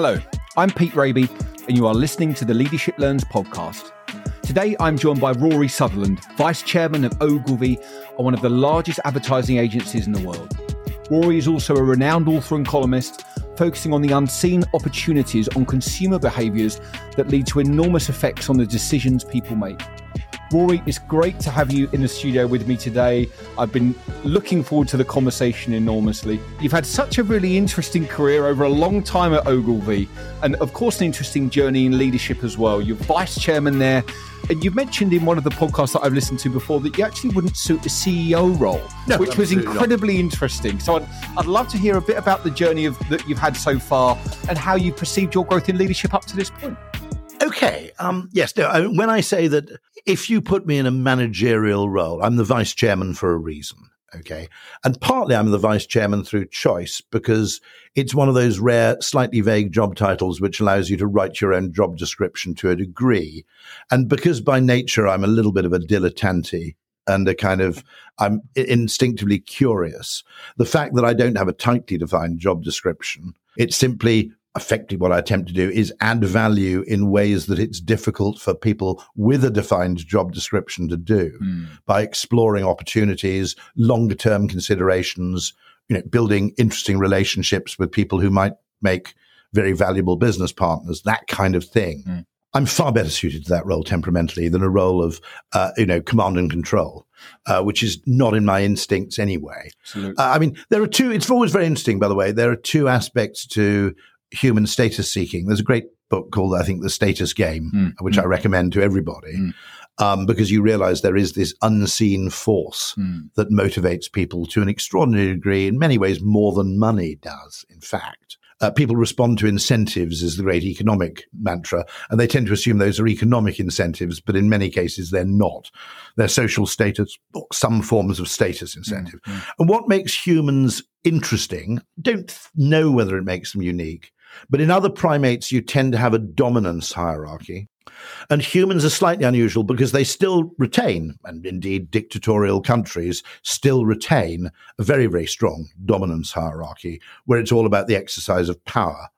Hello, I'm Pete Rabey, and you are listening to the Leadership Learns podcast. Today, I'm joined by Rory Sutherland, Vice Chairman of Ogilvy, one of the largest advertising agencies in the world. Rory is also a renowned author and columnist, focusing on the unseen opportunities on consumer behaviours that lead to enormous effects on the decisions people make. Rory, it's great to have you in the studio with me today. I've been looking forward to the conversation enormously. You've had such a really interesting career over a long time at Ogilvy, and of course, an interesting journey in leadership as well. You're vice chairman there, and you mentioned in one of the podcasts that I've listened to before that you actually wouldn't suit a CEO role, no, which was incredibly not. interesting. So I'd, I'd love to hear a bit about the journey of, that you've had so far and how you perceived your growth in leadership up to this point. Okay. Um, yes. No, I, when I say that if you put me in a managerial role, I'm the vice chairman for a reason. Okay. And partly I'm the vice chairman through choice because it's one of those rare, slightly vague job titles which allows you to write your own job description to a degree. And because by nature I'm a little bit of a dilettante and a kind of, I'm instinctively curious, the fact that I don't have a tightly defined job description, it simply effectively what I attempt to do is add value in ways that it's difficult for people with a defined job description to do mm. by exploring opportunities, longer term considerations, you know, building interesting relationships with people who might make very valuable business partners, that kind of thing. Mm. I'm far better suited to that role temperamentally than a role of, uh, you know, command and control, uh, which is not in my instincts anyway. Uh, I mean, there are two. It's always very interesting, by the way. There are two aspects to human status seeking. There's a great book called, I think, The Status Game, mm. which mm. I recommend to everybody. Mm. Um, because you realize there is this unseen force mm. that motivates people to an extraordinary degree, in many ways more than money does, in fact. Uh, people respond to incentives is the great economic mantra, and they tend to assume those are economic incentives, but in many cases they're not. They're social status, or some forms of status incentive. Mm-hmm. And what makes humans interesting, don't know whether it makes them unique, but in other primates, you tend to have a dominance hierarchy. And humans are slightly unusual because they still retain, and indeed dictatorial countries still retain a very, very strong dominance hierarchy where it's all about the exercise of power.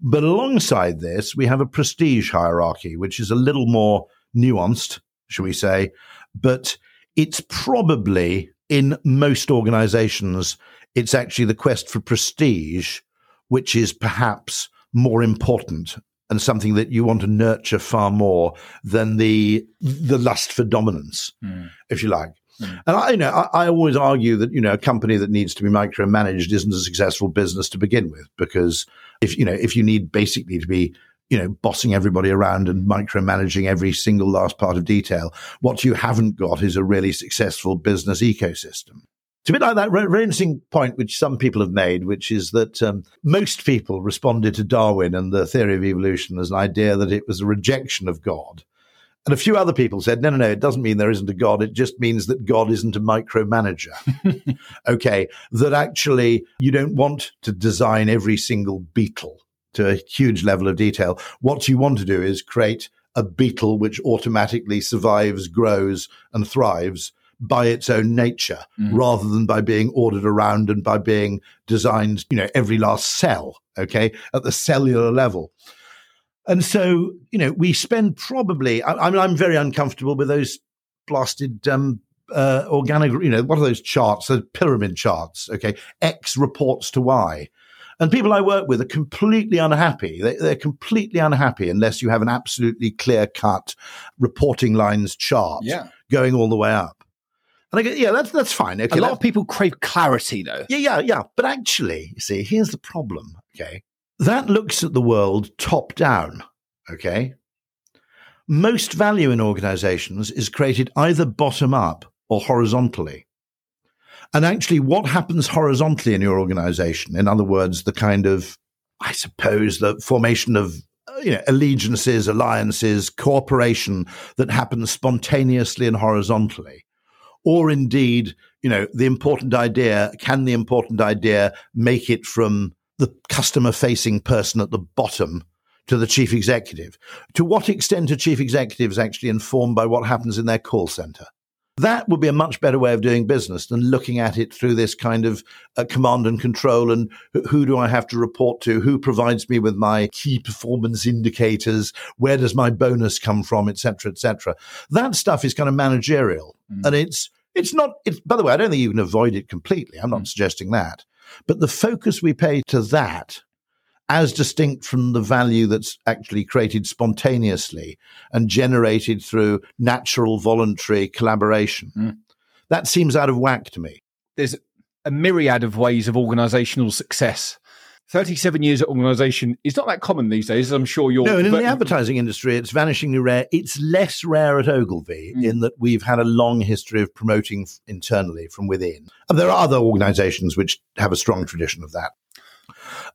But alongside this, we have a prestige hierarchy, which is a little more nuanced, shall we say, but it's probably in most organizations, it's actually the quest for prestige which is perhaps more important and something that you want to nurture far more than the the lust for dominance, mm. if you like. Mm. And I, you know, I, I, always argue that you know a company that needs to be micromanaged isn't a successful business to begin with, because if you know if you need basically to be you know bossing everybody around and micromanaging every single last part of detail, what you haven't got is a really successful business ecosystem. It's a bit like that very interesting point, which some people have made, which is that um, most people responded to Darwin and the theory of evolution as an idea that it was a rejection of God. And a few other people said, no, no, no, it doesn't mean there isn't a God. It just means that God isn't a micromanager. okay. That actually you don't want to design every single beetle to a huge level of detail. What you want to do is create a beetle which automatically survives, grows, and thrives by its own nature mm. rather than by being ordered around and by being designed, you know, every last cell, okay, at the cellular level. And so, you know, we spend probably, I, I mean, I'm very uncomfortable with those blasted um, uh, organic, you know, what are those charts? The pyramid charts, okay? X reports to Y. And people I work with are completely unhappy. They, are completely unhappy unless you have an absolutely clear cut reporting lines chart yeah. going all the way up. And I go, yeah, that's that's fine. Okay, a lot of people crave clarity, though. Yeah, yeah, yeah. But actually, you see, here's the problem. Okay, that looks at the world top down. Okay, most value in organizations is created either bottom up or horizontally. And actually, what happens horizontally in your organization, in other words, the kind of, I suppose, the formation of uh, you know, allegiances, alliances, cooperation that happens spontaneously and horizontally, or indeed, you know, the important idea, can the important idea make it from the customer facing person at the bottom to the chief executive? To what extent are chief executives actually informed by what happens in their call center? That would be a much better way of doing business than looking at it through this kind of uh, command and control and who do I have to report to? Who provides me with my key performance indicators? Where does my bonus come from? Etc. Etc. That stuff is kind of managerial mm. and it's, it's not, it's, by the way, I don't think you can avoid it completely. I'm not mm. suggesting that. But the focus we pay to that as distinct from the value that's actually created spontaneously and generated through natural voluntary collaboration. Mm. That seems out of whack to me. There's a myriad of ways of organizational success. 37 years at organization is not that common these days, I'm sure you're. No, and in but- the advertising industry, it's vanishingly rare. It's less rare at Ogilvy mm. in that we've had a long history of promoting internally from within. And there are other organizations which have a strong tradition of that.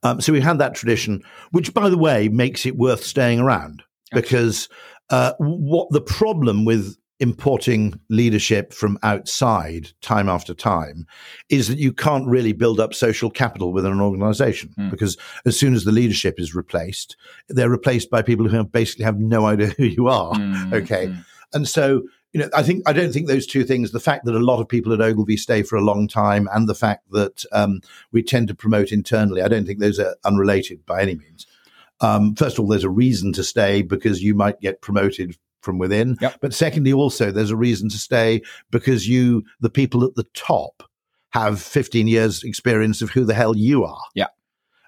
Um, so we had that tradition, which, by the way, makes it worth staying around because uh, what the problem with importing leadership from outside time after time is that you can't really build up social capital within an organization mm. because as soon as the leadership is replaced, they're replaced by people who basically have no idea who you are. Mm. Okay. Mm. And so you know, I think I don't think those two things, the fact that a lot of people at Ogilvy stay for a long time and the fact that um, we tend to promote internally, I don't think those are unrelated by any means. Um, first of all, there's a reason to stay because you might get promoted from within. Yep. But secondly, also there's a reason to stay because you, the people at the top, have 15 years experience of who the hell you are. Yeah.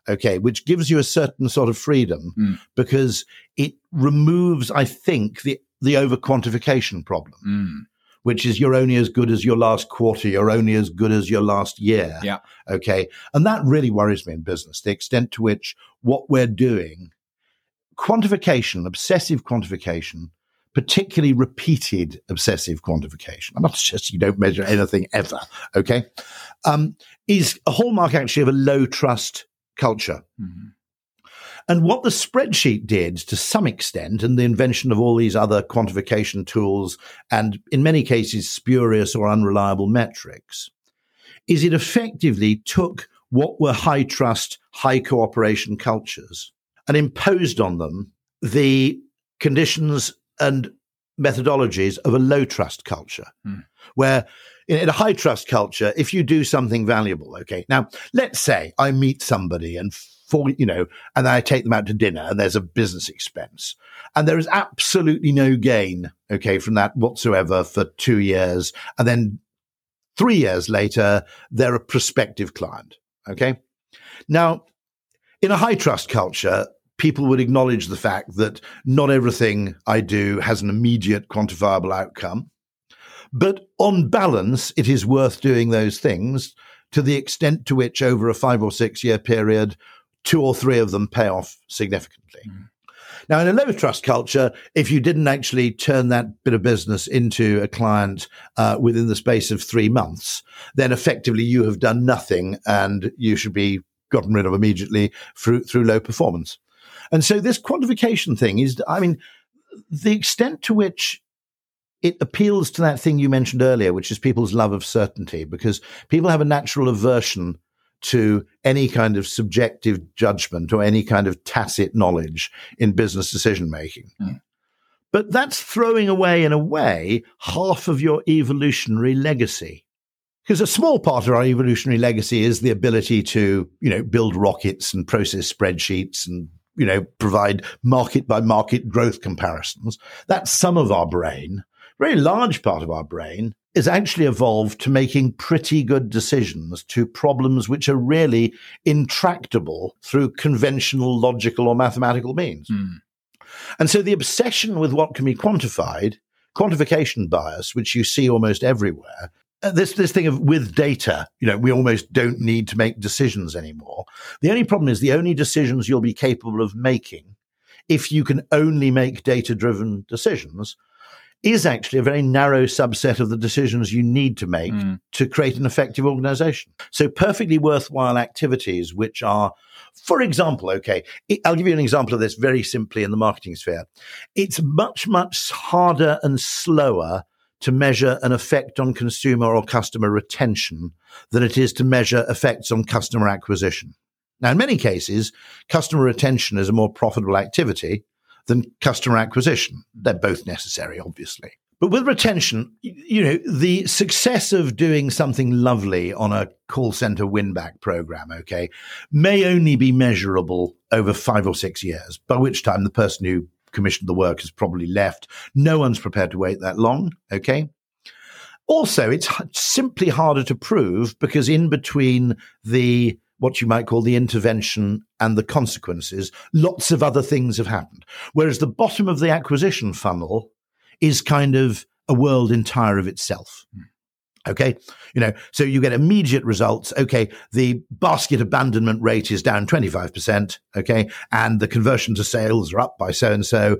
Okay, which gives you a certain sort of freedom mm. because it removes, I think, the the over quantification problem, mm. which is you're only as good as your last quarter, you're only as good as your last year. Yeah. Okay. And that really worries me in business, the extent to which what we're doing, quantification, obsessive quantification, particularly repeated obsessive quantification. I'm not suggesting you don't measure anything ever, okay, um, is a hallmark actually of a low trust culture. Mm-hmm. And what the spreadsheet did to some extent, and the invention of all these other quantification tools, and in many cases spurious or unreliable metrics, is it effectively took what were high trust, high cooperation cultures and imposed on them the conditions and methodologies of a low trust culture, mm. where in a high trust culture, if you do something valuable, okay, now let's say I meet somebody and for, you know, and I take them out to dinner and there's a business expense. And there is absolutely no gain, okay, from that whatsoever for two years. And then three years later, they're a prospective client, okay? Now, in a high trust culture, people would acknowledge the fact that not everything I do has an immediate quantifiable outcome. But on balance, it is worth doing those things to the extent to which over a five or six year period, two or three of them pay off significantly. Mm. Now, in a low trust culture, if you didn't actually turn that bit of business into a client uh, within the space of three months, then effectively you have done nothing and you should be gotten rid of immediately through, through low performance. And so this quantification thing is, I mean, the extent to which it appeals to that thing you mentioned earlier, which is people's love of certainty, because people have a natural aversion to any kind of subjective judgment or any kind of tacit knowledge in business decision making. Mm. But that's throwing away, in a way, half of your evolutionary legacy. Because a small part of our evolutionary legacy is the ability to, you know, build rockets and process spreadsheets and, you know, provide market by market growth comparisons. That's some of our brain. A very large part of our brain is actually evolved to making pretty good decisions to problems which are really intractable through conventional logical or mathematical means. Mm. And so the obsession with what can be quantified, quantification bias, which you see almost everywhere, uh, this this thing of with data, you know, we almost don't need to make decisions anymore. The only problem is the only decisions you'll be capable of making if you can only make data driven decisions is actually a very narrow subset of the decisions you need to make mm. to create an effective organization. So perfectly worthwhile activities, which are, for example, okay, I'll give you an example of this very simply in the marketing sphere. It's much, much harder and slower to measure an effect on consumer or customer retention than it is to measure effects on customer acquisition. Now, in many cases, customer retention is a more profitable activity than customer acquisition. They're both necessary, obviously. But with retention, you know, the success of doing something lovely on a call center win back program, okay, may only be measurable over five or six years, by which time the person who commissioned the work has probably left. No one's prepared to wait that long, okay? Also, it's simply harder to prove because in between the what you might call the intervention and the consequences, lots of other things have happened. Whereas the bottom of the acquisition funnel is kind of a world entire of itself. Mm. Okay. You know, so you get immediate results. Okay. The basket abandonment rate is down 25%. Okay. And the conversion to sales are up by so and so.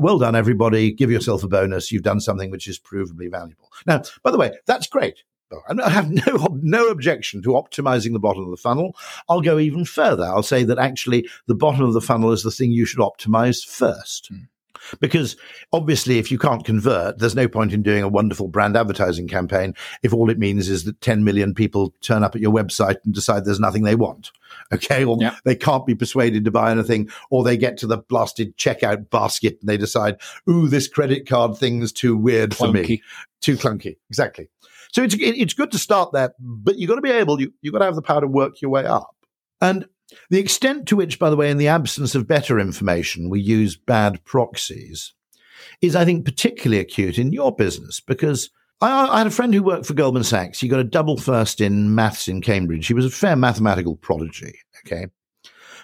Well done, everybody. Give yourself a bonus. You've done something which is provably valuable. Now, by the way, that's great. I have no no objection to optimizing the bottom of the funnel. I'll go even further. I'll say that actually the bottom of the funnel is the thing you should optimize first. Mm. Because obviously, if you can't convert, there's no point in doing a wonderful brand advertising campaign if all it means is that 10 million people turn up at your website and decide there's nothing they want. Okay. Or yeah. they can't be persuaded to buy anything, or they get to the blasted checkout basket and they decide, ooh, this credit card thing is too weird clunky. for me. Too clunky. Exactly. So it's, it's good to start there, but you've got to be able, you, you've got to have the power to work your way up. And the extent to which, by the way, in the absence of better information, we use bad proxies is, I think, particularly acute in your business because I, I, had a friend who worked for Goldman Sachs. He got a double first in maths in Cambridge. He was a fair mathematical prodigy. Okay.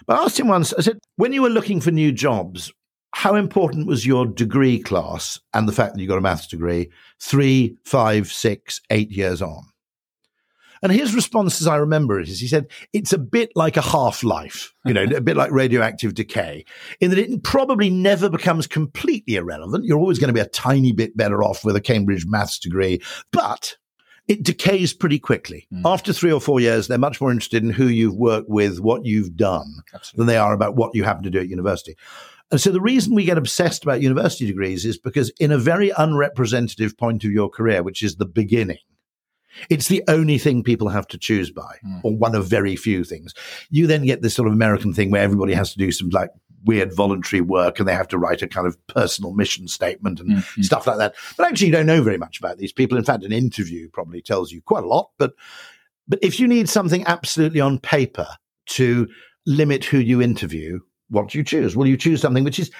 But I asked him once, I said, when you were looking for new jobs, how important was your degree class and the fact that you got a maths degree three, five, six, eight years on? And his response, as I remember it, is he said, it's a bit like a half life, you know, a bit like radioactive decay, in that it probably never becomes completely irrelevant. You're always going to be a tiny bit better off with a Cambridge maths degree, but it decays pretty quickly. Mm. After three or four years, they're much more interested in who you've worked with, what you've done, Absolutely. than they are about what you happen to do at university. And so the reason we get obsessed about university degrees is because in a very unrepresentative point of your career, which is the beginning, it's the only thing people have to choose by, mm. or one of very few things. You then get this sort of American thing where everybody has to do some like weird voluntary work and they have to write a kind of personal mission statement and mm-hmm. stuff like that. But actually, you don't know very much about these people. In fact, an interview probably tells you quite a lot. But but if you need something absolutely on paper to limit who you interview, what do you choose? Will you choose something which is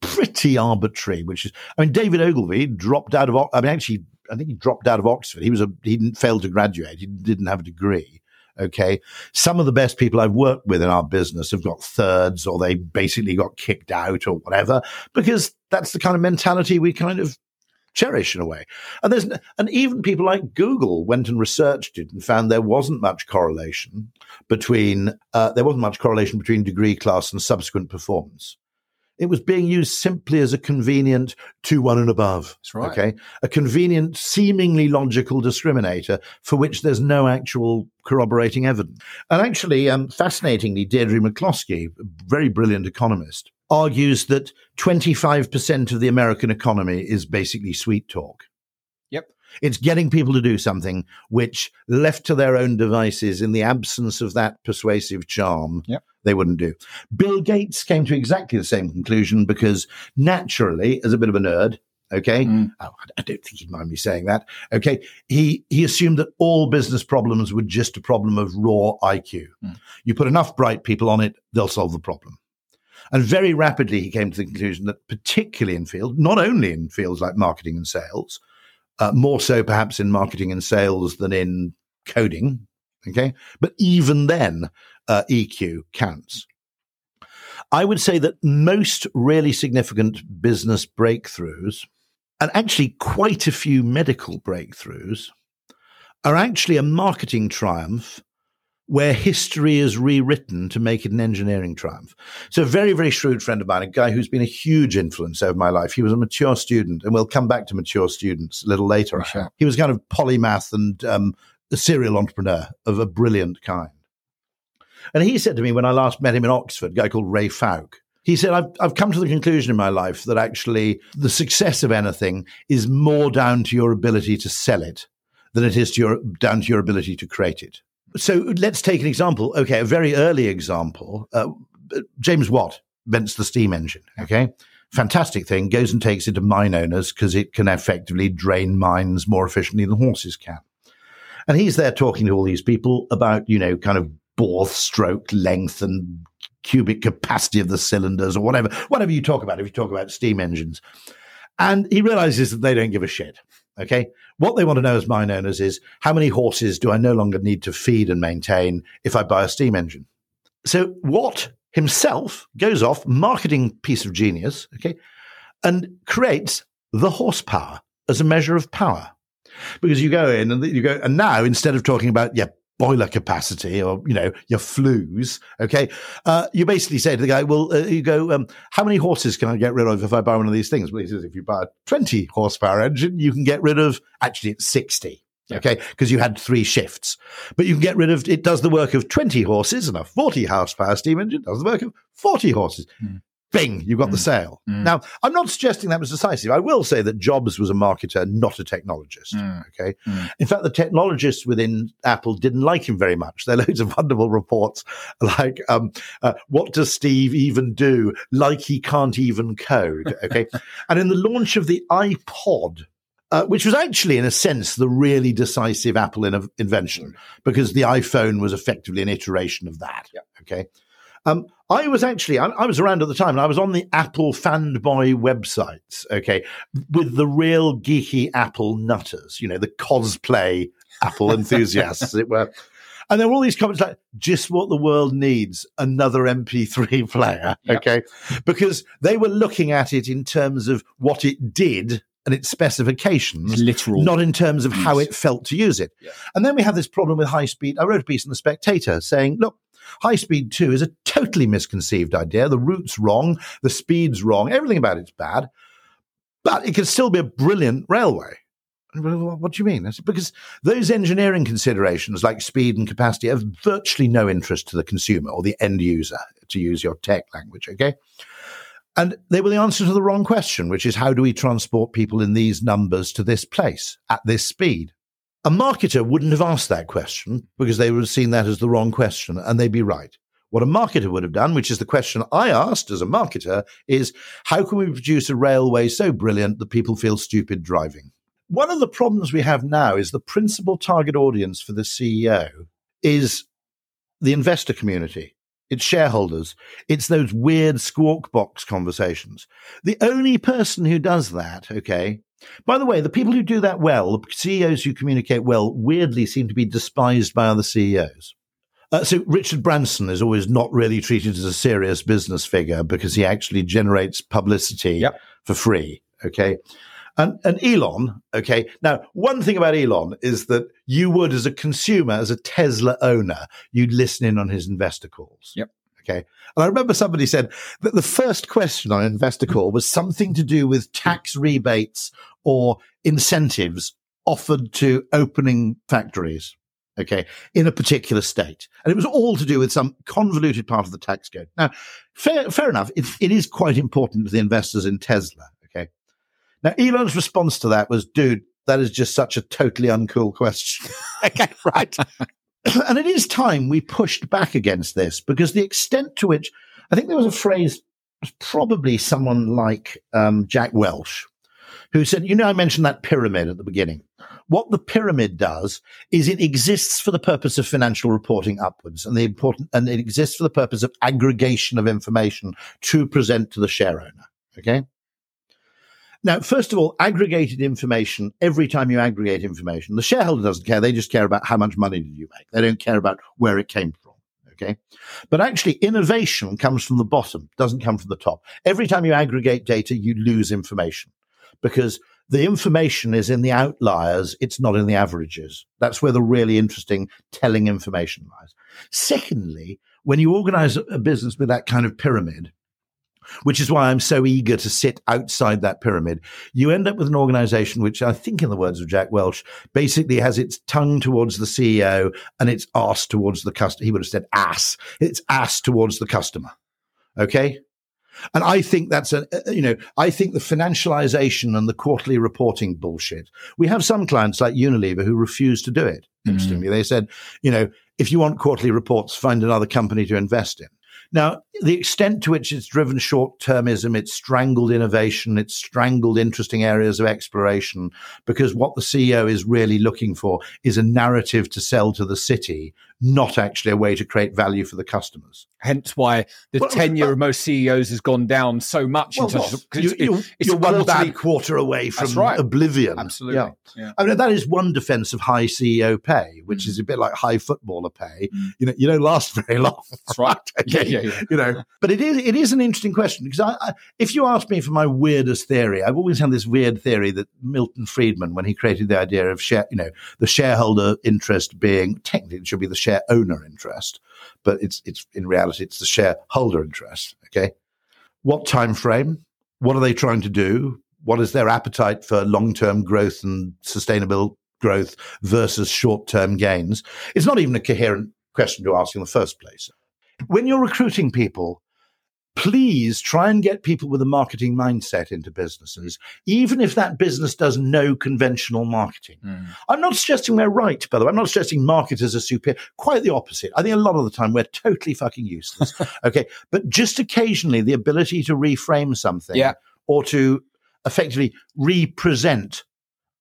pretty arbitrary, which is, I mean, David Ogilvy dropped out of, I mean, actually I think he dropped out of Oxford. He was a he didn't fail to graduate. He didn't have a degree. Okay. Some of the best people I've worked with in our business have got thirds or they basically got kicked out or whatever, because that's the kind of mentality we kind of cherish in a way. And there's, and even people like Google went and researched it and found there wasn't much correlation between, uh, there wasn't much correlation between degree class and subsequent performance. It was being used simply as a convenient two, one, and above. That's right. Okay. A convenient, seemingly logical discriminator for which there's no actual corroborating evidence. And actually, um, fascinatingly, Deirdre McCloskey, a very brilliant economist, argues that 25% of the American economy is basically sweet talk. Yep. It's getting people to do something which, left to their own devices in the absence of that persuasive charm, yep they wouldn't do. Bill Gates came to exactly the same conclusion because naturally, as a bit of a nerd, okay, mm. oh, I don't think he'd mind me saying that. Okay, he he assumed that all business problems were just a problem of raw IQ. Mm. You put enough bright people on it, they'll solve the problem. And very rapidly, he came to the conclusion that, particularly in fields, not only in fields like marketing and sales, uh, more so perhaps in marketing and sales than in coding, Okay. But even then, uh, EQ counts. I would say that most really significant business breakthroughs, and actually quite a few medical breakthroughs, are actually a marketing triumph where history is rewritten to make it an engineering triumph. So, a very, very shrewd friend of mine, a guy who's been a huge influence over my life. He was a mature student, and we'll come back to mature students a little later. Sure. He was kind of polymath and um, a serial entrepreneur of a brilliant kind. And he said to me when I last met him in Oxford, a guy called Ray Fowke, he said, I've, I've come to the conclusion in my life that actually the success of anything is more down to your ability to sell it than it is to your, down to your ability to create it. So let's take an example. Okay, a very early example. Uh, James Watt invents the steam engine. Okay. fantastic thing, goes and takes it to mine owners because it can effectively drain mines more efficiently than horses can. And he's there talking to all these people about, you know, kind of bore stroke length and cubic capacity of the cylinders or whatever, whatever you talk about, if you talk about steam engines. And he realizes that they don't give a shit. Okay. What they want to know as mine owners is how many horses do I no longer need to feed and maintain if I buy a steam engine? So Watt himself goes off, marketing piece of genius, okay, and creates the horsepower as a measure of power. Because you go in and you go, and now instead of talking about, yeah, boiler capacity or, you know, your flues, okay, uh, you basically say to the guy, well, uh, you go, um, how many horses can I get rid of if I buy one of these things? Well, he says, if you buy a 20 horsepower engine, you can get rid of, actually, it's 60. Yeah. Okay. Because you had three shifts, but you can get rid of, it does the work of 20 horses and a 40 horsepower steam engine does the work of 40 horses. Mm bing, you got mm. the sale. Mm. Now, I'm not suggesting that was decisive. I will say that Jobs was a marketer, not a technologist. Mm. Okay. Mm. In fact, the technologists within Apple didn't like him very much. There are loads of wonderful reports like, um, uh, what does Steve even do? Like he can't even code. Okay. and in the launch of the iPod, uh, which was actually, in a sense, the really decisive Apple in- invention because the iPhone was effectively an iteration of that. Yeah. Okay. Um, I was actually, I, I, was around at the time and I was on the Apple fanboy websites, okay, with the real geeky Apple nutters, you know, the cosplay Apple enthusiasts, as it were. And there were all these comments like, just what the world needs, another MP3 player, yep. okay? Because they were looking at it in terms of what it did and its specifications, it's literal, not in terms of use. how it felt to use it. Yeah. And then we have this problem with high speed. I wrote a piece in the Spectator saying, look, High speed 2 is a totally misconceived idea. The route's wrong, the speed's wrong, everything about it's bad, but it could still be a brilliant railway. What do you mean? Because those engineering considerations like speed and capacity have virtually no interest to the consumer or the end user, to use your tech language, okay? And they were the answer to the wrong question, which is how do we transport people in these numbers to this place at this speed? A marketer wouldn't have asked that question because they would have seen that as the wrong question, and they'd be right. What a marketer would have done, which is the question I asked as a marketer, is how can we produce a railway so brilliant that people feel stupid driving? One of the problems we have now is the principal target audience for the CEO is the investor community. It's shareholders. It's those weird squawk box conversations. The only person who does that, okay, by the way, the people who do that well, the CEOs who communicate well, weirdly seem to be despised by other CEOs. Uh, so Richard Branson is always not really treated as a serious business figure because he actually generates publicity yep. for free. Okay. And, and Elon, okay. Now, one thing about Elon is that you would, as a consumer, as a Tesla owner, you'd listen in on his investor calls. Yep. Okay. And I remember somebody said that the first question on investor call was something to do with tax rebates or incentives offered to opening factories. Okay. In a particular state. And it was all to do with some convoluted part of the tax code. Now, fair, fair enough. It, it is quite important to the investors in Tesla. Okay. Now, Elon's response to that was, dude, that is just such a totally uncool question. okay. Right. and it is time we pushed back against this because the extent to which I think there was a phrase, probably someone like um, Jack Welch, who said, you know, I mentioned that pyramid at the beginning. What the pyramid does is it exists for the purpose of financial reporting upwards and the important, and it exists for the purpose of aggregation of information to present to the share owner. Okay. Now, first of all, aggregated information, every time you aggregate information, the shareholder doesn't care. They just care about how much money did you make. They don't care about where it came from. Okay. But actually, innovation comes from the bottom, doesn't come from the top. Every time you aggregate data, you lose information because the information is in the outliers. It's not in the averages. That's where the really interesting telling information lies. Secondly, when you organize a business with that kind of pyramid, which is why I'm so eager to sit outside that pyramid. You end up with an organization which I think, in the words of Jack Welch, basically has its tongue towards the CEO and its ass towards the customer. He would have said ass. It's ass towards the customer. Okay. And I think that's a, you know, I think the financialization and the quarterly reporting bullshit. We have some clients like Unilever who refuse to do it. Mm. Interestingly, mm. they said, you know, if you want quarterly reports, find another company to invest in. Now, the extent to which it's driven short termism, it's strangled innovation, it's strangled interesting areas of exploration, because what the CEO is really looking for is a narrative to sell to the city, not actually a way to create value for the customers. Hence why the well, tenure of most CEOs has gone down so much. Well, you, you're, it's you're one bad quarter away from right. oblivion. Absolutely. Yeah. yeah. I mean, that is one defense of high CEO pay, which mm. is a bit like high footballer pay. Mm. You know, you don't last very long. That's right. okay. Yeah, yeah, yeah. You know, but it is it is an interesting question because I, I, if you ask me for my weirdest theory, I've always had this weird theory that Milton Friedman, when he created the idea of share, you know, the shareholder interest being technically it should be the share owner interest, but it's it's in reality it's the shareholder interest. Okay, what time frame? What are they trying to do? What is their appetite for long term growth and sustainable growth versus short term gains? It's not even a coherent question to ask in the first place. When you're recruiting people, please try and get people with a marketing mindset into businesses, even if that business does no conventional marketing. Mm. I'm not suggesting we're right, by the way. I'm not suggesting marketers are superior. Quite the opposite. I think a lot of the time we're totally fucking useless. okay. But just occasionally the ability to reframe something yeah. or to effectively represent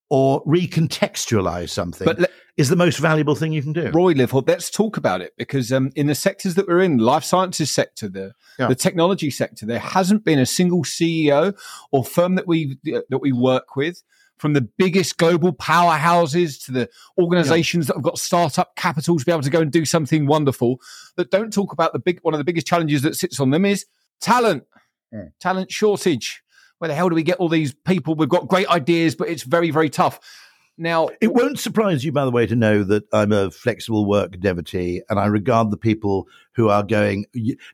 or recontextualize something but le- is the most valuable thing you can do. Roy Liverpool, let's talk about it because um, in the sectors that we're in, life sciences sector, the yeah. the technology sector, there hasn't been a single CEO or firm that we that we work with. From the biggest global powerhouses to the organizations yeah. that have got startup capital to be able to go and do something wonderful, that don't talk about the big one of the biggest challenges that sits on them is talent, mm. talent shortage where the hell do we get all these people? We've got great ideas, but it's very, very tough. Now, it won't surprise you, by the way, to know that I'm a flexible work devotee and I regard the people who are going,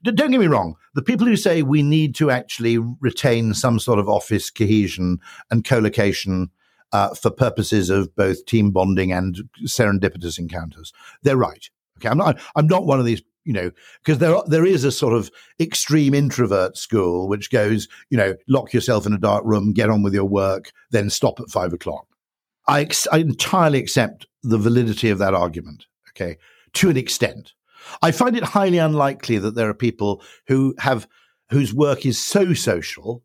don't get me wrong, the people who say we need to actually retain some sort of office cohesion and co location uh, for purposes of both team bonding and serendipitous encounters, they're right. Okay, I'm not. I'm not one of these you know, because there there is a sort of extreme introvert school which goes, you know, lock yourself in a dark room, get on with your work, then stop at five o'clock. I, ex- I entirely accept the validity of that argument. Okay, to an extent, I find it highly unlikely that there are people who have whose work is so social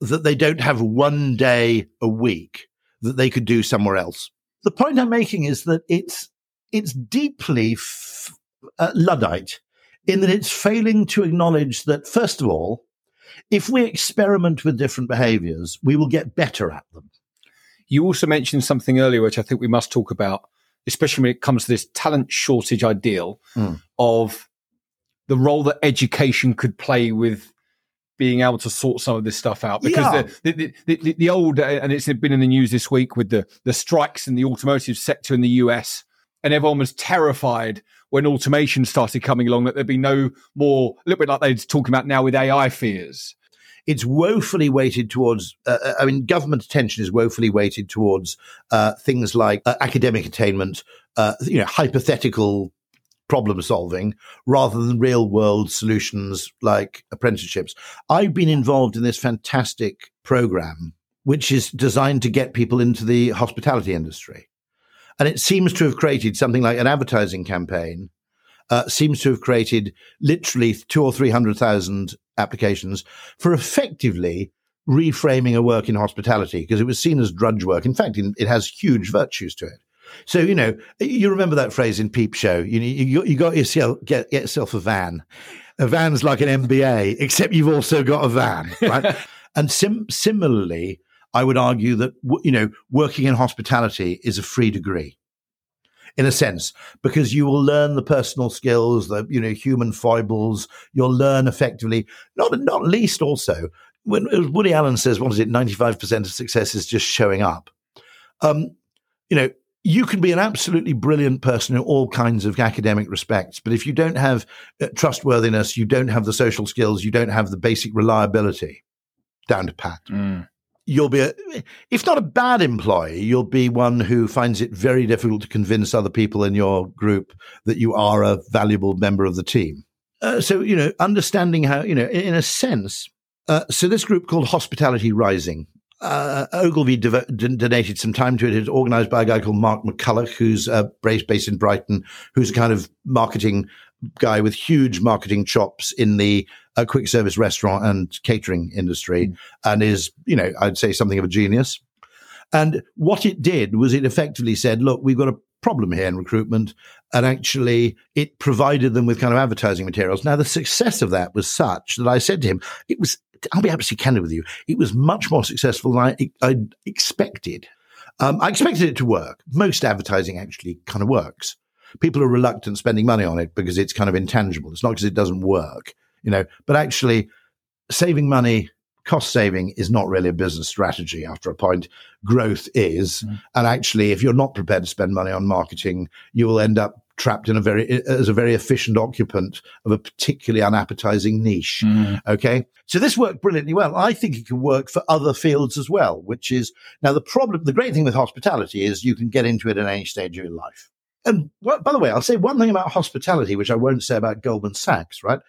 that they don't have one day a week that they could do somewhere else. The point I'm making is that it's it's deeply f- uh, Luddite in that it's failing to acknowledge that, first of all, if we experiment with different behaviors, we will get better at them. You also mentioned something earlier, which I think we must talk about, especially when it comes to this talent shortage ideal mm. of the role that education could play with being able to sort some of this stuff out because yeah. the, the, the, the, the old and it's been in the news this week with the the strikes in the automotive sector in the US and everyone was terrified when automation started coming along that there'd be no more, a little bit like they're talking about now with AI fears. It's woefully weighted towards, uh, uh, I mean, government attention is woefully weighted towards uh, things like uh, academic attainment, uh, you know, hypothetical problem solving rather than real world solutions like apprenticeships. I've been involved in this fantastic program, which is designed to get people into the hospitality industry. And it seems to have created something like an advertising campaign, uh, seems to have created literally two or 300,000 applications for effectively reframing a work in hospitality because it was seen as drudge work. In fact, it has huge virtues to it. So, you know, you remember that phrase in Peep Show, you, you, you got yourself, get, get yourself a van. A van's like an MBA, except you've also got a van, right? and sim- similarly, I would argue that, you know, working in hospitality is a free degree in a sense, because you will learn the personal skills, the, you know, human foibles. You'll learn effectively, not, not least also when Woody Allen says, what is it? 95% of success is just showing up. Um, you know, you can be an absolutely brilliant person in all kinds of academic respects, but if you don't have uh, trustworthiness, you don't have the social skills, you don't have the basic reliability down to pat. Mm you'll be, a, if not a bad employee, you'll be one who finds it very difficult to convince other people in your group that you are a valuable member of the team. Uh, so, you know, understanding how, you know, in, in a sense, uh, so this group called Hospitality Rising, uh, Ogilvy donated some time to it. It's organized by a guy called Mark McCulloch, who's uh, based in Brighton, who's a kind of marketing guy with huge marketing chops in the uh, quick service restaurant and catering industry mm. and is, you know, I'd say something of a genius. And what it did was it effectively said, look, we've got a problem here in recruitment. And actually, it provided them with kind of advertising materials. Now, the success of that was such that I said to him, it was, I'll be absolutely candid with you, it was much more successful than I, I expected. Um, I expected it to work. Most advertising actually kind of works. People are reluctant spending money on it because it's kind of intangible. It's not because it doesn't work, you know, but actually saving money cost saving is not really a business strategy after a point. Growth is. Mm. And actually, if you're not prepared to spend money on marketing, you will end up trapped in a very, as a very efficient occupant of a particularly unappetizing niche. Mm. Okay. So this worked brilliantly well. I think it can work for other fields as well, which is now the problem. The great thing with hospitality is you can get into it at any stage of your life. And by the way, I'll say one thing about hospitality, which I won't say about Goldman Sachs, right?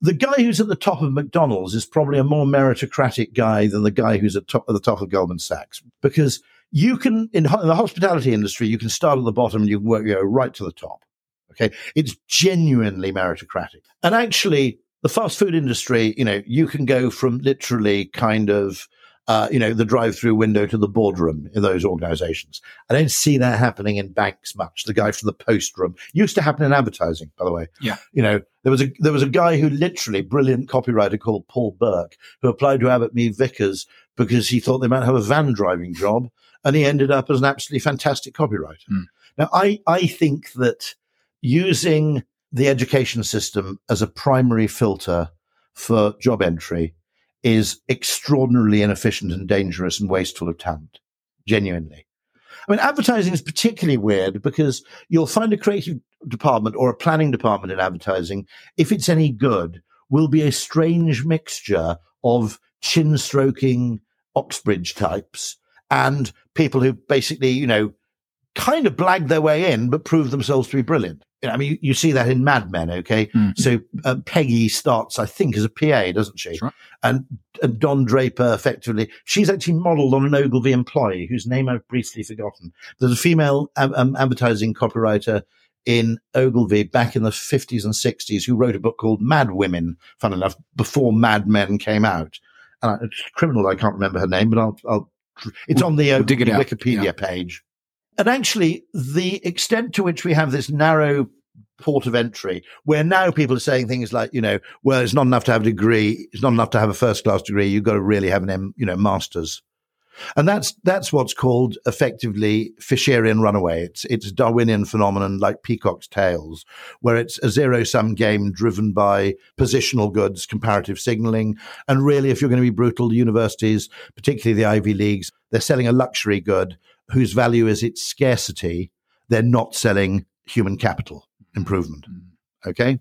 The guy who's at the top of McDonald's is probably a more meritocratic guy than the guy who's at, top, at the top of Goldman Sachs because you can in, in, the hospitality industry you can start at the bottom and you can work your way right to the top. Okay, it's genuinely meritocratic, and actually the fast food industry, you know, you can go from literally kind of uh, you know, the drive-through window to the boardroom in those organizations. I don't see that happening in banks much. The guy from the post room used to happen in advertising, by the way. Yeah. You know, there was a there was a guy who literally brilliant copywriter called Paul Burke who applied to Abbott Mead Vickers because he thought they might have a van driving job, and he ended up as an absolutely fantastic copywriter. Mm. Now, I I think that using the education system as a primary filter for job entry is extraordinarily inefficient and dangerous and wasteful of talent. Genuinely. I mean, advertising is particularly weird because you'll find a creative department or a planning department in advertising, if it's any good, will be a strange mixture of chin stroking Oxbridge types and people who basically, you know, kind of blagged their way in, but proved themselves to be brilliant. I mean, you, see that in Mad Men, okay? Mm. So uh, Peggy starts, I think, as a PA, doesn't she? Right. And, and Don Draper, effectively, she's actually modelled on an Ogilvy employee whose name I've briefly forgotten. There's a female um, advertising copywriter in Ogilvy back in the 50s and 60s who wrote a book called Mad Women, fun enough, before Mad Men came out. Uh, it's criminal, I can't remember her name, but I'll, I'll it's on the uh, we'll Wikipedia yeah. page. And actually, the extent to which we have this narrow port of entry, where now people are saying things like, you know, well, it's not enough to have a degree, it's not enough to have a first class degree, you've got to really have an, M, you know, master's. And that's that's what's called effectively Fisherian runaway. It's it's Darwinian phenomenon like peacock's tails, where it's a zero sum game driven by positional goods, comparative signaling, and really, if you're going to be brutal, the universities, particularly the Ivy Leagues, they're selling a luxury good whose value is its scarcity, they're not selling human capital improvement. Mm. Okay.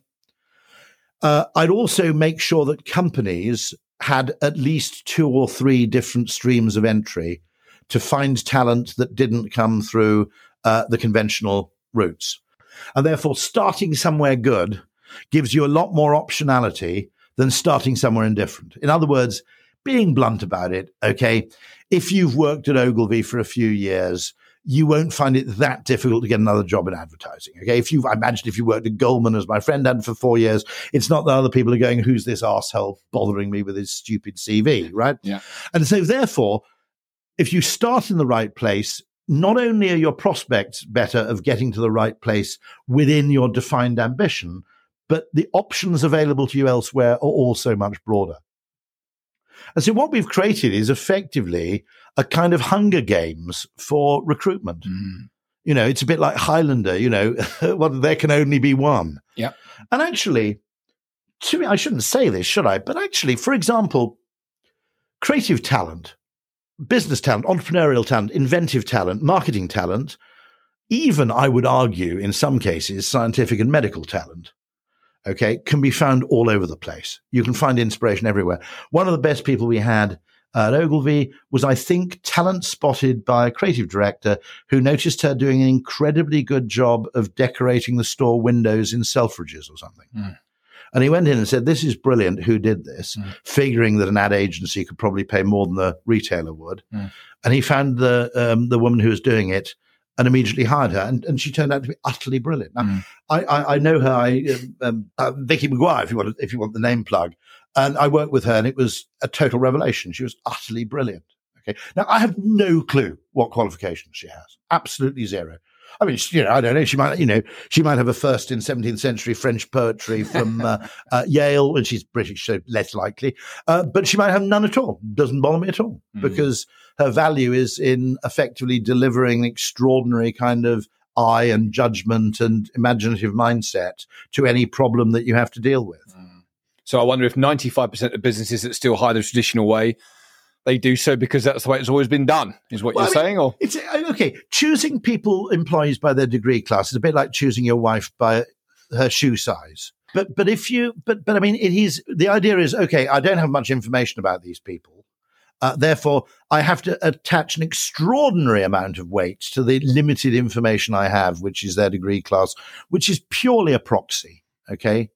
Uh, I'd also make sure that companies had at least two or three different streams of entry to find talent that didn't come through uh, the conventional routes. And therefore, starting somewhere good gives you a lot more optionality than starting somewhere indifferent. In other words, being blunt about it, okay, if you've worked at Ogilvy for a few years, you won't find it that difficult to get another job in advertising. Okay. If you, I imagine if you worked at Goldman as my friend had for four years, it's not that other people are going, who's this asshole bothering me with his stupid CV, right? Yeah. And so therefore, if you start in the right place, not only are your prospects better of getting to the right place within your defined ambition, but the options available to you elsewhere are also much broader. And so what we've created is effectively a kind of hunger games for recruitment. Mm. You know, it's a bit like Highlander, you know, well, there can only be one. Yeah. And actually, to me, I shouldn't say this, should I? But actually, for example, creative talent, business talent, entrepreneurial talent, inventive talent, marketing talent, even I would argue in some cases, scientific and medical talent okay, can be found all over the place. You can find inspiration everywhere. One of the best people we had at Ogilvy was, I think, talent spotted by a creative director who noticed her doing an incredibly good job of decorating the store windows in Selfridges or something. Mm. And he went in and said, This is brilliant. Who did this? Mm. Figuring that an ad agency could probably pay more than the retailer would. Mm. And he found the um, the woman who was doing it and immediately hired her. And, and she turned out to be utterly brilliant. Now, mm. I, I, I, know her, I, um, um, uh, Vicky McGuire, if you want, if you want the name plug. And I worked with her and it was a total revelation. She was utterly brilliant. Okay. Now I have no clue what qualifications she has. Absolutely zero. I mean, you know, I don't know. She might, you know, she might have a first in 17th century French poetry from uh, uh, Yale, and she's British, so less likely. Uh, but she might have none at all. Doesn't bother me at all mm. because her value is in effectively delivering an extraordinary kind of eye and judgment and imaginative mindset to any problem that you have to deal with. Mm. So I wonder if 95% of businesses that still hire the traditional way they do so because that's the way it's always been done, is what well, you're I mean, saying? Or it's uh, okay. Choosing people employees by their degree class is a bit like choosing your wife by her shoe size. But but if you but but I mean it is the idea is okay. I don't have much information about these people. Uh, therefore, I have to attach an extraordinary amount of weight to the limited information I have, which is their degree class, which is purely a proxy. Okay.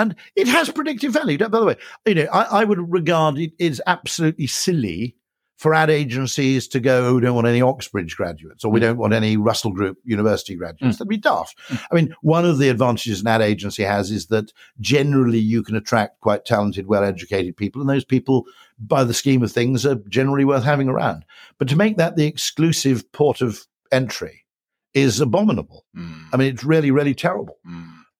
And it has predictive value. By the way, you know, I, I would regard it as absolutely silly for ad agencies to go, oh, we don't want any Oxbridge graduates or we mm. don't want any Russell Group University graduates. Mm. That'd be daft. Mm. I mean, one of the advantages an ad agency has is that generally you can attract quite talented, well educated people, and those people, by the scheme of things, are generally worth having around. But to make that the exclusive port of entry is abominable. Mm. I mean, it's really, really terrible.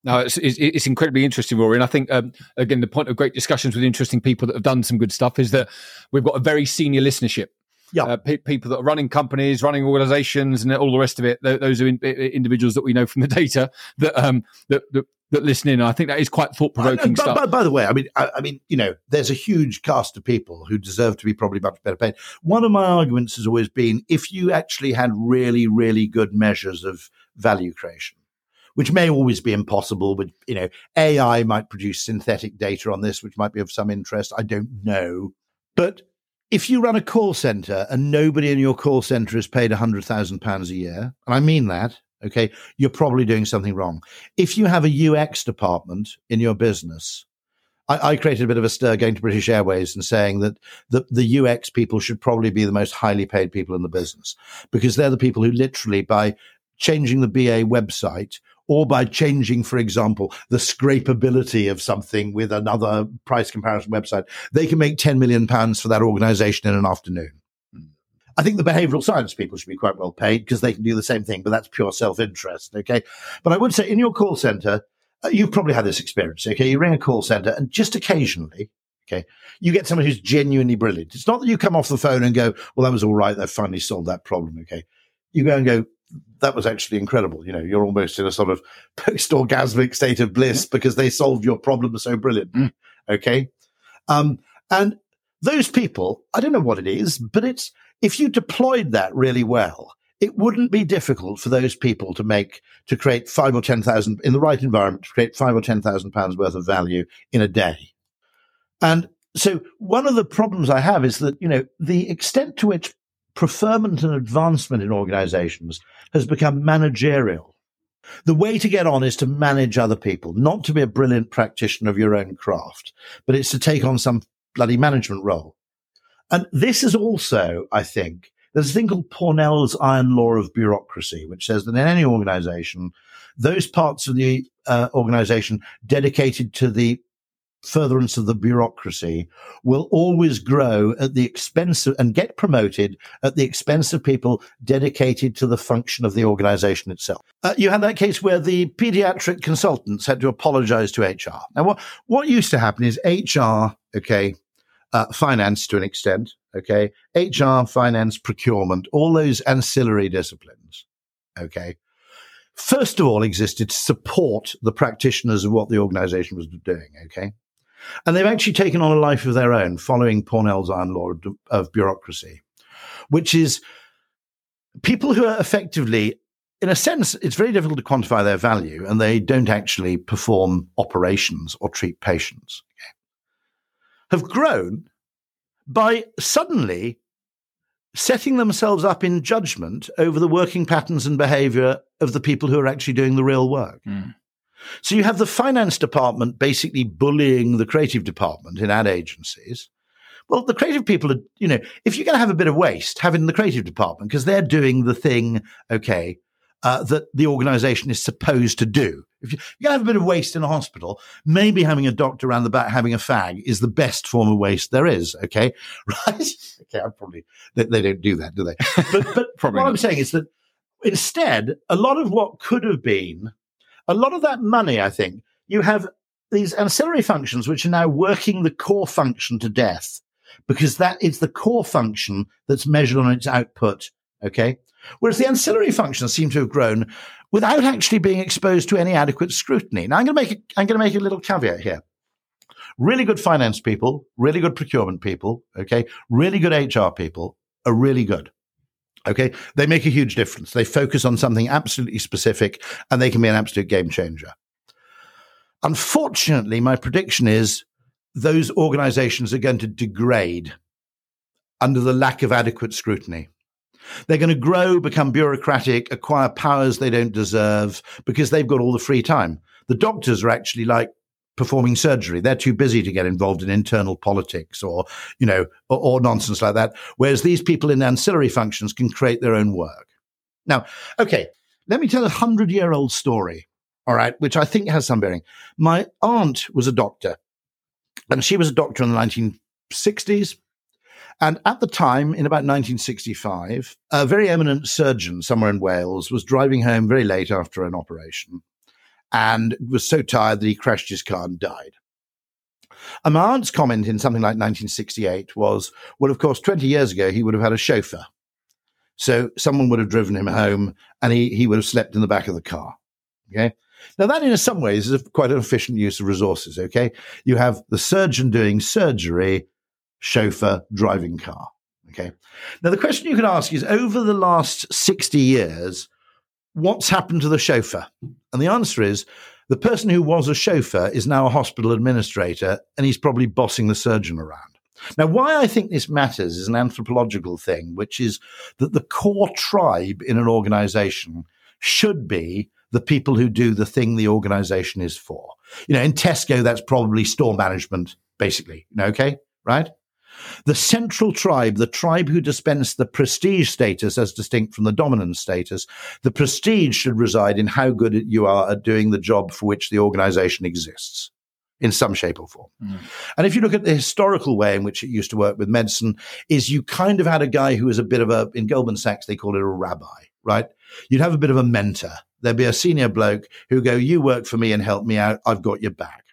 No, it's, it's, it's, incredibly interesting, Rory. And I think, um, again, the point of great discussions with interesting people that have done some good stuff is that we've got a very senior listenership. Yeah. Uh, pe- people that are running companies, running organizations, and all the rest of it. Th- those are in- individuals that we know from the data that, um, that, that, that listen in. I think that is quite thought provoking stuff. By, by, the way, I mean, I, I, mean, you know, there's a huge cast of people who deserve to be probably much better paid. One of my arguments has always been if you actually had really, really good measures of value creation, which may always be impossible. But you know, AI might produce synthetic data on this, which might be of some interest. I don't know. But if you run a call center and nobody in your call center is paid £100,000 a year, and I mean that, okay, you're probably doing something wrong. If you have a UX department in your business, I, I created a bit of a stir going to British Airways and saying that the, the UX people should probably be the most highly paid people in the business because they're the people who literally, by changing the BA website or by changing, for example, the scrapability of something with another price comparison website, they can make 10 million pounds for that organization in an afternoon. I think the behavioral science people should be quite well paid because they can do the same thing, but that's pure self interest. Okay. But I would say in your call center, uh, you've probably had this experience. Okay. You ring a call center and just occasionally, okay, you get someone who's genuinely brilliant. It's not that you come off the phone and go, well, that was all right. They finally solved that problem. Okay. You go and go, that was actually incredible. You know, you're almost in a sort of post orgasmic state of bliss because they solved your problem so brilliantly. Mm. Okay. Um, and those people, I don't know what it is, but it's, if you deployed that really well, it wouldn't be difficult for those people to make, to create five or 10,000 in the right environment, to create five or 10,000 pounds worth of value in a day. And so one of the problems I have is that, you know, the extent to which preferment and advancement in organizations has become managerial. The way to get on is to manage other people, not to be a brilliant practitioner of your own craft, but it's to take on some bloody management role. And this is also, I think, there's a thing called Pournelle's iron law of bureaucracy, which says that in any organization, those parts of the uh, organization dedicated to the furtherance of the bureaucracy will always grow at the expense of, and get promoted at the expense of people dedicated to the function of the organization itself. Uh, you had that case where the pediatric consultants had to apologize to HR. Now, what, what used to happen is HR, okay, uh, finance to an extent, okay, HR, finance, procurement, all those ancillary disciplines, okay, first of all existed to support the practitioners of what the organization was doing, okay? And they've actually taken on a life of their own following Pournelle's iron law of, bureaucracy, which is people who are effectively, in a sense, it's very difficult to quantify their value and they don't actually perform operations or treat patients, have grown by suddenly setting themselves up in judgment over the working patterns and behavior of the people who are actually doing the real work. Mm. So you have the finance department basically bullying the creative department in ad agencies, Well, the creative people are, you know, if you're going to have a bit of waste, have it in the creative department because they're doing the thing, okay, uh, that the organization is supposed to do. If you, you have a bit of waste in a hospital, maybe having a doctor around the back having a fag is the best form of waste there is. Okay, right? okay, I probably they, they, don't do that, do they? But, but what not. I'm saying is that instead, a lot of what could have been, a lot of that money, I think, you have these ancillary functions which are now working the core function to death because that is the core function that's measured on its output. Okay. Whereas the ancillary functions seem to have grown without actually being exposed to any adequate scrutiny. Now I'm going to make a, I'm going to make a little caveat here. Really good finance people, really good procurement people, okay, really good HR people are really good. Okay. They make a huge difference. They focus on something absolutely specific and they can be an absolute game changer. Unfortunately, my prediction is those organizations are going to degrade under the lack of adequate scrutiny. They're going to grow, become bureaucratic, acquire powers they don't deserve because they've got all the free time. The doctors are actually like performing surgery. They're too busy to get involved in internal politics or, you know, or, or nonsense like that. Whereas these people in ancillary functions can create their own work. Now, okay, let me tell a hundred year old story. All right, which I think has some bearing. My aunt was a doctor and she was a doctor in the 1960s, and at the time, in about 1965, a very eminent surgeon somewhere in Wales was driving home very late after an operation and was so tired that he crashed his car and died. Aunt's comment in something like 1968 was, well, of course, 20 years ago, he would have had a chauffeur. So someone would have driven him home and he, he would have slept in the back of the car. Okay. Now, that in some ways is quite an efficient use of resources. Okay. You have the surgeon doing surgery chauffeur, driving car. Okay. Now, the question you can ask is over the last 60 years, what's happened to the chauffeur? And the answer is the person who was a chauffeur is now a hospital administrator and he's probably bossing the surgeon around. Now, why I think this matters is an anthropological thing, which is that the core tribe in an organization should be the people who do the thing the organization is for. You know, in Tesco, that's probably store management, basically. Okay, right? The central tribe, the tribe who dispense the prestige status as distinct from the dominance status, the prestige should reside in how good you are at doing the job for which the organization exists in some shape or form. Mm. And if you look at the historical way in which it used to work with medicine, is you kind of had a guy who was a bit of a, in Goldman Sachs, they call it a rabbi, right? You'd have a bit of a mentor. There'd be a senior bloke who go, you work for me and help me out. I've got your back.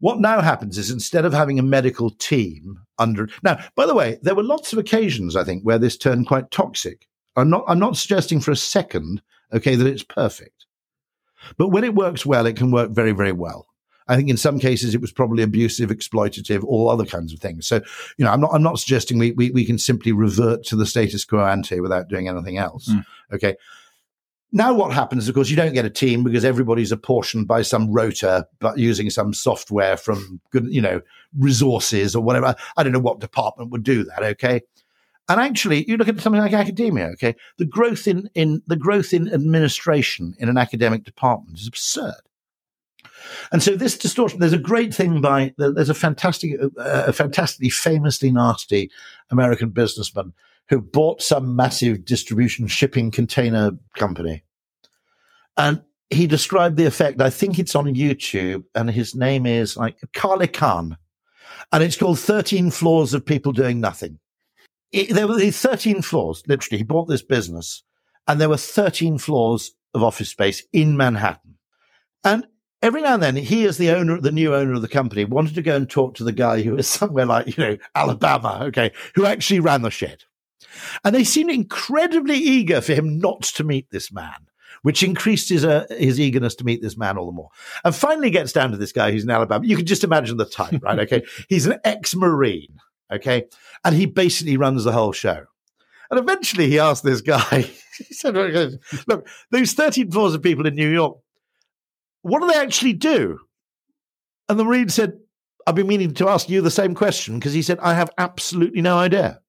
What now happens is instead of having a medical team under now, by the way, there were lots of occasions I think where this turned quite toxic. I'm not I'm not suggesting for a second, okay, that it's perfect. But when it works well, it can work very, very well. I think in some cases it was probably abusive, exploitative, all other kinds of things. So, you know, I'm not I'm not suggesting we we, we can simply revert to the status quo ante without doing anything else. Mm. Okay. Now, what happens, of course, you don't get a team because everybody's apportioned by some rota, but using some software from good, you know, resources or whatever. I don't know what department would do that. Okay. And actually, you look at something like academia. Okay, the growth in in the growth in administration in an academic department is absurd. And so this distortion, there's a great thing by, there's a fantastic, uh, a fantastically famously nasty American businessman who bought some massive distribution shipping container company. And he described the effect. I think it's on YouTube and his name is like Carl Icahn. And it's called 13 Floors of People Doing Nothing. It, there were these 13 floors, literally. He bought this business and there were 13 floors of office space in Manhattan. And every now and then he as the owner the new owner of the company wanted to go and talk to the guy who was somewhere like you know alabama okay who actually ran the shed and they seemed incredibly eager for him not to meet this man which increased his uh, his eagerness to meet this man all the more. And finally gets down to this guy who's in alabama you can just imagine the type right? Okay. He's an ex-marine okay? And he basically runs the whole show. And eventually he asked this guy he said look those 13 floors of people in new york what do they actually do? And the Marine said, I've been meaning to ask you the same question because he said, I have absolutely no idea.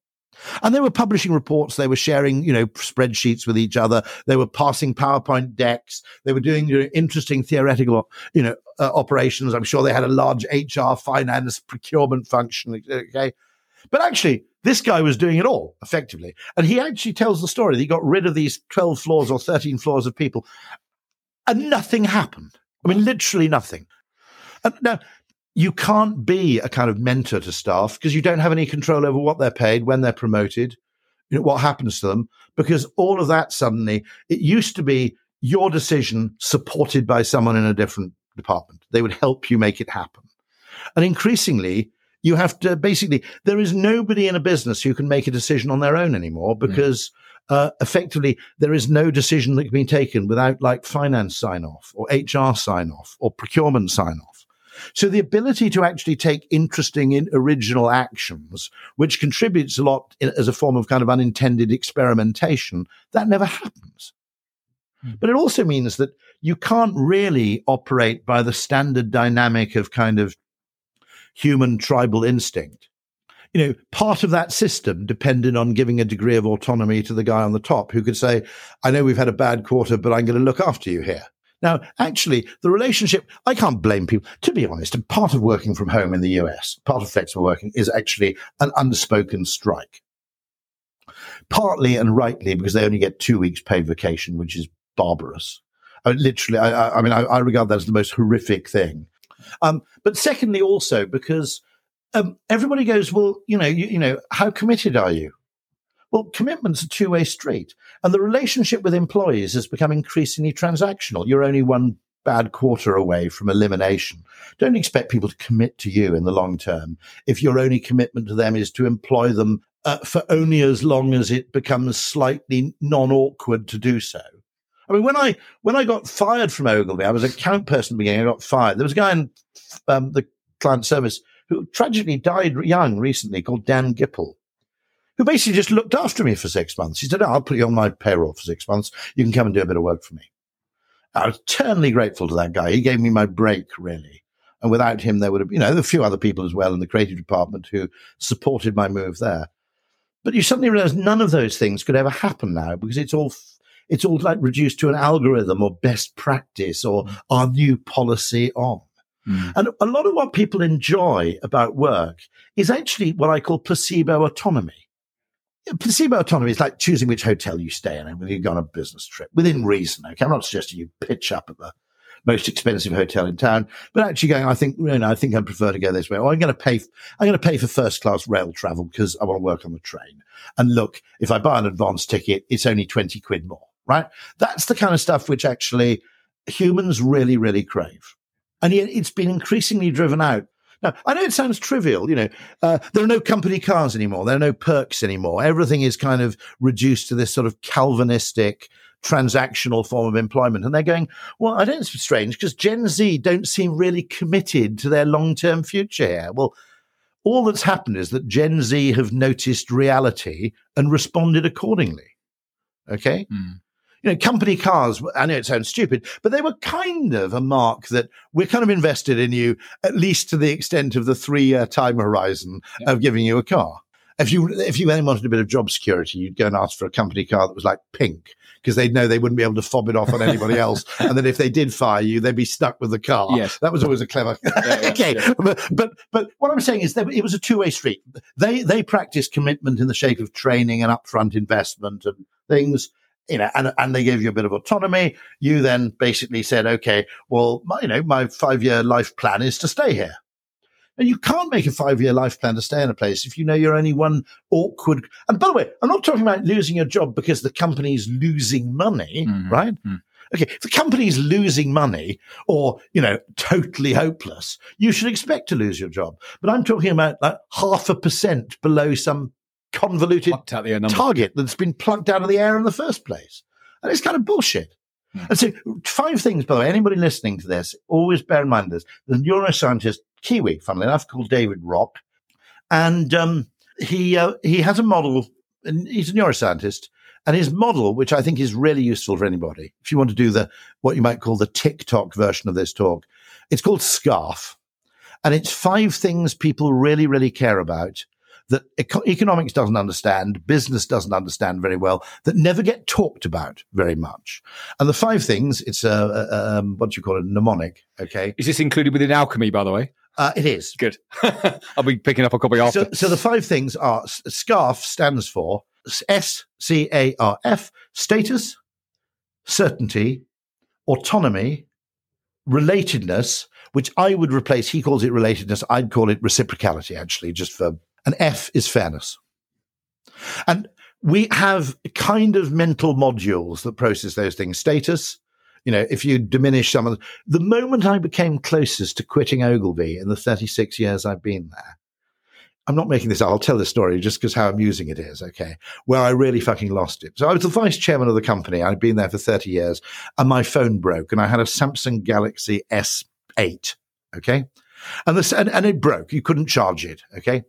And they were publishing reports. They were sharing, you know, spreadsheets with each other. They were passing PowerPoint decks. They were doing you know, interesting theoretical, you know, uh, operations. I'm sure they had a large HR, finance, procurement function. Okay. But actually, this guy was doing it all effectively. And he actually tells the story that he got rid of these 12 floors or 13 floors of people and nothing happened. I mean, literally nothing. And now, you can't be a kind of mentor to staff because you don't have any control over what they're paid, when they're promoted, you know, what happens to them, because all of that suddenly, it used to be your decision supported by someone in a different department. They would help you make it happen. And increasingly, you have to basically, there is nobody in a business who can make a decision on their own anymore hmm. because mm. uh, effectively there is no decision that can be taken without like finance sign off or HR sign off or procurement sign off. So the ability to actually take interesting, in original actions, which contributes a lot in, as a form of kind of unintended experimentation, that never happens. Mm. But it also means that you can't really operate by the standard dynamic of kind of human tribal instinct. You know, part of that system depended on giving a degree of autonomy to the guy on the top who could say, I know we've had a bad quarter, but I'm going to look after you here. Now, actually, the relationship, I can't blame people. To be honest, part of working from home in the US, part of flexible working is actually an unspoken strike. Partly and rightly because they only get two weeks paid vacation, which is barbarous. I, literally, I, I mean, I, I, regard that as the most horrific thing. Um, but secondly, also because um, everybody goes, well, you know, you, you know, how committed are you? Well, commitment's a two way street. And the relationship with employees has become increasingly transactional. You're only one bad quarter away from elimination. Don't expect people to commit to you in the long term if your only commitment to them is to employ them uh, for only as long as it becomes slightly non awkward to do so. I mean, when I when I got fired from Ogilvy, I was a account person at the beginning. I got fired. There was a guy in um, the client service who tragically died young recently, called Dan Gipple who basically just looked after me for six months. He said, oh, I'll put you on my payroll for six months. You can come and do a bit of work for me. I was eternally grateful to that guy. He gave me my break, really. And without him, there would have, you know, a few other people as well in the creative department who supported my move there. But you suddenly realize none of those things could ever happen now because it's all, it's all like reduced to an algorithm or best practice or mm. our new policy on. Mm. And a lot of what people enjoy about work is actually what I call placebo autonomy placebo autonomy is like choosing which hotel you stay in when you go on a business trip within reason. Okay. I'm not suggesting you pitch up at the most expensive hotel in town, but actually going, I think, you know, I think I prefer to go this way. Or I'm going to pay, I'm going to pay for first class rail travel because I want to work on the train. And look, if I buy an advance ticket, it's only 20 quid more, right? That's the kind of stuff which actually humans really, really crave. And yet it's been increasingly driven out now, I know it sounds trivial. You know, uh, there are no company cars anymore. There are no perks anymore. Everything is kind of reduced to this sort of Calvinistic transactional form of employment. And they're going, well, I don't, it's strange because Gen Z don't seem really committed to their long term future here. Well, all that's happened is that Gen Z have noticed reality and responded accordingly. Okay. Mm you know, company cars, I know it sounds stupid, but they were kind of a mark that we're kind of invested in you, at least to the extent of the three year time horizon yeah. of giving you a car. If you, if you then wanted a bit of job security, you'd go and ask for a company car that was like pink because they'd know they wouldn't be able to fob it off on anybody else. and then if they did fire you, they'd be stuck with the car. Yes. That was always a clever. Yeah, yeah, okay. Yeah. But, but, but what I'm saying is that it was a two way street. They, they practiced commitment in the shape of training and upfront investment and things you know, and, and they gave you a bit of autonomy. You then basically said, okay, well, my, you know, my five year life plan is to stay here. And you can't make a five year life plan to stay in a place if you know you're only one awkward. And by the way, I'm not talking about losing your job because the company's losing money, mm-hmm. right? Mm-hmm. Okay, if the company's losing money or, you know, totally hopeless, you should expect to lose your job. But I'm talking about like half a percent below some convoluted target that's been plucked out of the air in the first place. And it's kind of bullshit. Mm. And so, five things, by the way, anybody listening to this, always bear in mind this. A neuroscientist, Kiwi, funnily enough, called David Rock. And um, he, uh, he has a model, and he's a neuroscientist. And his model, which I think is really useful for anybody, if you want to do the what you might call the TikTok version of this talk, it's called SCARF. And it's five things people really, really care about that eco- economics doesn't understand, business doesn't understand very well, that never get talked about very much. And the five things, it's a, a um, what do you call it, mnemonic. Okay, is this included within alchemy, by the way? Uh, it is good. I'll be picking up a copy after. So, so the five things are SCARF stands for S C A R F status, certainty, autonomy, relatedness, which I would replace. He calls it relatedness. I'd call it reciprocality, actually, just for an F is fairness. And we have kind of mental modules that process those things. Status, you know, if you diminish some of the, the moment I became closest to quitting Ogilvy in the 36 years I've been there, I'm not making this up. I'll tell the story just because how amusing it is. Okay. Where I really fucking lost it. So I was the vice chairman of the company. I'd been there for 30 years and my phone broke and I had a Samsung Galaxy S8. Okay. And, this, and, and it broke. You couldn't charge it. Okay.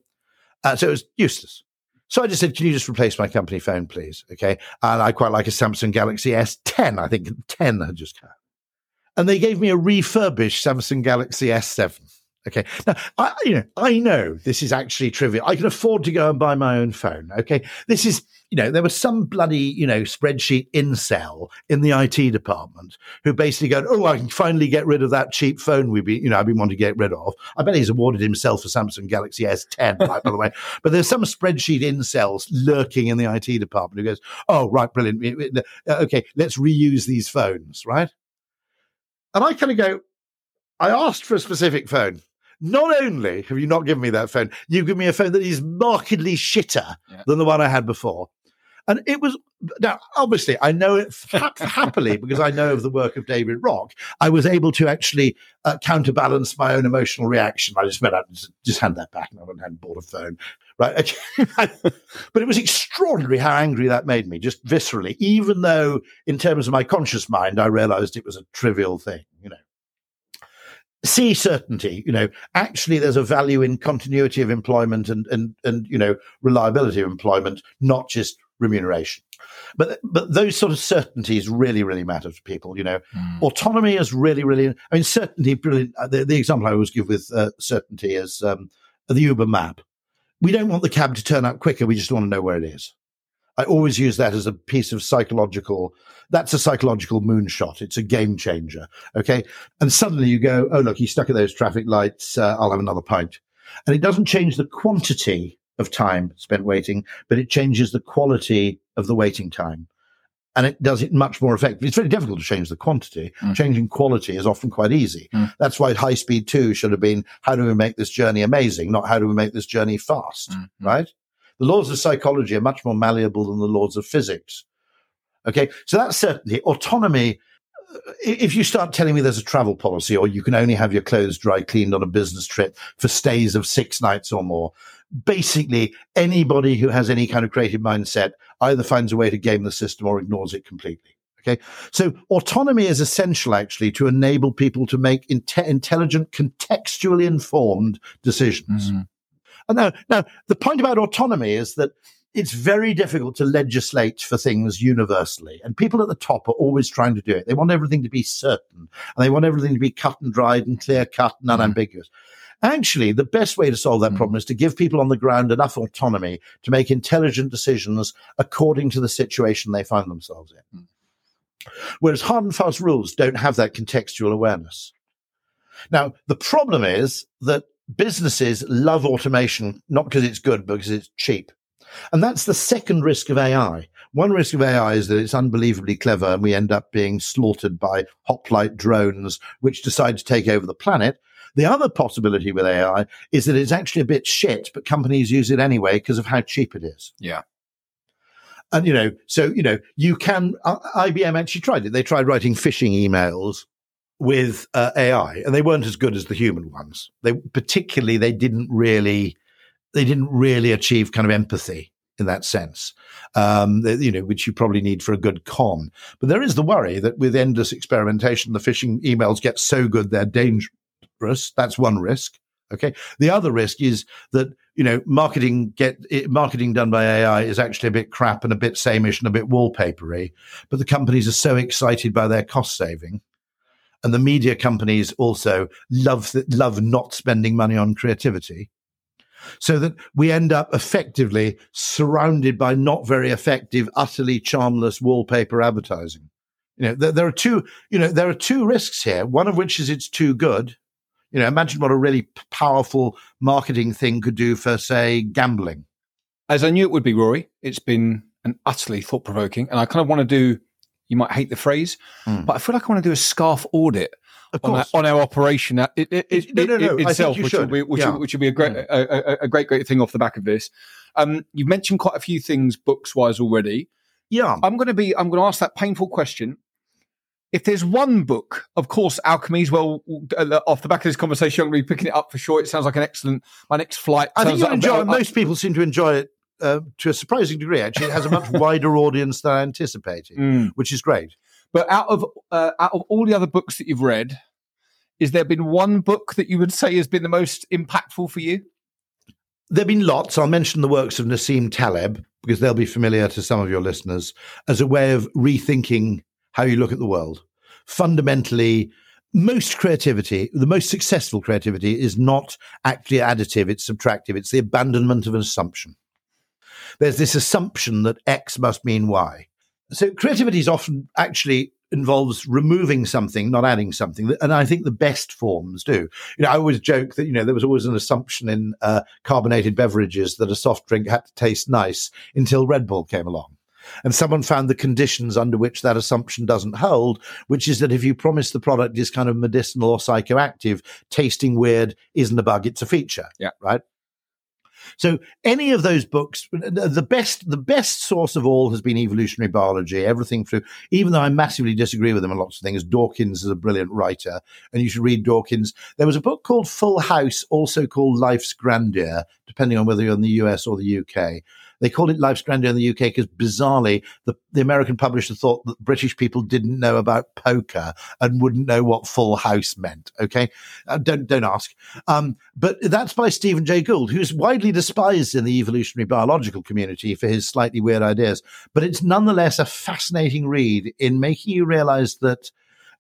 Uh, so it was useless. So I just said, can you just replace my company phone, please? Okay. And I quite like a Samsung Galaxy S10. I think 10 had just come. And they gave me a refurbished Samsung Galaxy S7. Okay. Now, I, you know, I know this is actually trivial. I can afford to go and buy my own phone. Okay. This is, you know, there was some bloody, you know, spreadsheet incel in the IT department who basically go, Oh, I can finally get rid of that cheap phone we've been, you know, I've been wanting to get rid of. I bet he's awarded himself a Samsung Galaxy S10, right, by the way. But there's some spreadsheet incels lurking in the IT department who goes, Oh, right. Brilliant. Uh, okay. Let's reuse these phones. Right. And I kind of go, I asked for a specific phone. Not only have you not given me that phone, you give me a phone that is markedly shitter yeah. than the one I had before. And it was now, obviously, I know it ha- happily because I know of the work of David Rock. I was able to actually uh, counterbalance my own emotional reaction. I just went out and just, just hand that back, and I went and bought a phone. Right, but it was extraordinary how angry that made me, just viscerally. Even though, in terms of my conscious mind, I realised it was a trivial thing. You know, see certainty you know actually there's a value in continuity of employment and and and you know reliability of employment not just remuneration but but those sort of certainties really really matter to people you know mm. autonomy is really really i mean certainty brilliant uh, the, the example i always give with uh, certainty is um, the uber map we don't want the cab to turn up quicker we just want to know where it is I always use that as a piece of psychological, that's a psychological moonshot. It's a game changer. Okay. And suddenly you go, oh, look, he's stuck at those traffic lights. Uh, I'll have another pint. And it doesn't change the quantity of time spent waiting, but it changes the quality of the waiting time. And it does it much more effectively. It's very difficult to change the quantity. Mm. Changing quality is often quite easy. Mm. That's why high speed two should have been how do we make this journey amazing, not how do we make this journey fast, mm. right? The laws of psychology are much more malleable than the laws of physics. Okay, so that's certainty. Autonomy. If you start telling me there's a travel policy, or you can only have your clothes dry cleaned on a business trip for stays of six nights or more, basically anybody who has any kind of creative mindset either finds a way to game the system or ignores it completely. Okay. So autonomy is essential actually to enable people to make inte- intelligent, contextually informed decisions. Mm-hmm. Now, now the point about autonomy is that it's very difficult to legislate for things universally. And people at the top are always trying to do it. They want everything to be certain and they want everything to be cut and dried and clear cut and mm-hmm. unambiguous. Actually, the best way to solve that mm. problem is to give people on the ground enough autonomy to make intelligent decisions according to the situation they find themselves in. Mm. Whereas hard and fast rules don't have that contextual awareness. Now, the problem is that businesses love automation, not because it's good, but because it's cheap. And that's the second risk of AI. One risk of AI is that it's unbelievably clever and we end up being slaughtered by hoplite drones, which decide to take over the planet. The other possibility with AI is that it's actually a bit shit, but companies use it anyway because of how cheap it is. Yeah. And, you know, so, you know, you can, uh, IBM actually tried it. They tried writing phishing emails with uh, AI, and they weren't as good as the human ones. They particularly they didn't really they didn't really achieve kind of empathy in that sense, um, you know, which you probably need for a good con. But there is the worry that with endless experimentation, the phishing emails get so good they're dangerous. That's one risk. Okay. The other risk is that you know marketing get marketing done by AI is actually a bit crap and a bit sameish and a bit wallpapery, but the companies are so excited by their cost saving and the media companies also love love not spending money on creativity. So that we end up effectively surrounded by not very effective, utterly charmless wallpaper advertising. You know, there, there, are two, you know, there are two risks here. One of which is it's too good. You know, imagine what a really powerful marketing thing could do for, say, gambling. As I knew it would be, Rory, it's been an utterly thought provoking. And I kind of want to do, you might hate the phrase, mm. but I feel like I want to do a scarf audit on our, on, our, operation it, it, it, no, no, no. itself, which will, be, which, yeah. will, which, will, be a great, mm. a, a, a, great, great thing off the back of this. Um, you've mentioned quite a few things books wise already. Yeah, I'm going to be. I'm going to ask that painful question. If there's one book, of course, Alchemy's. Well, uh, off the back of this conversation, I'm going to be picking it up for sure. It sounds like an excellent. My next flight. I think you like enjoy. most people seem to enjoy it uh, to a surprising degree. Actually, it has a much wider audience than I anticipated, mm. which is great. But out of uh, out of all the other books that you've read, is there been one book that you would say has been the most impactful for you? There have been lots. I'll mention the works of Nassim Taleb because they'll be familiar to some of your listeners as a way of rethinking how you look at the world. Fundamentally, most creativity, the most successful creativity, is not actually additive, it's subtractive. It's the abandonment of an assumption. There's this assumption that X must mean Y. So creativity is often actually involves removing something, not adding something. And I think the best forms do. You know, I always joke that, you know, there was always an assumption in uh, carbonated beverages that a soft drink had to taste nice until Red Bull came along. And someone found the conditions under which that assumption doesn't hold, which is that if you promise the product is kind of medicinal or psychoactive, tasting weird isn't a bug, it's a feature. Yeah. Right. So any of those books, uh, the best, the best source of all has been evolutionary biology. Everything through, even though I massively disagree with them on lots of things. Dawkins is a brilliant writer, and you should read Dawkins. There was a book called Full House, also called Life's Grandeur, depending on whether you're in the US or the UK, they called it Life's Grandeur in the UK because bizarrely the, the American publisher thought that British people didn't know about poker and wouldn't know what Full House meant. Okay, uh, don't don't ask. Um, but that's by Stephen Jay Gould, who's widely despised in the evolutionary biological community for his slightly weird ideas. But it's nonetheless a fascinating read in making you realize that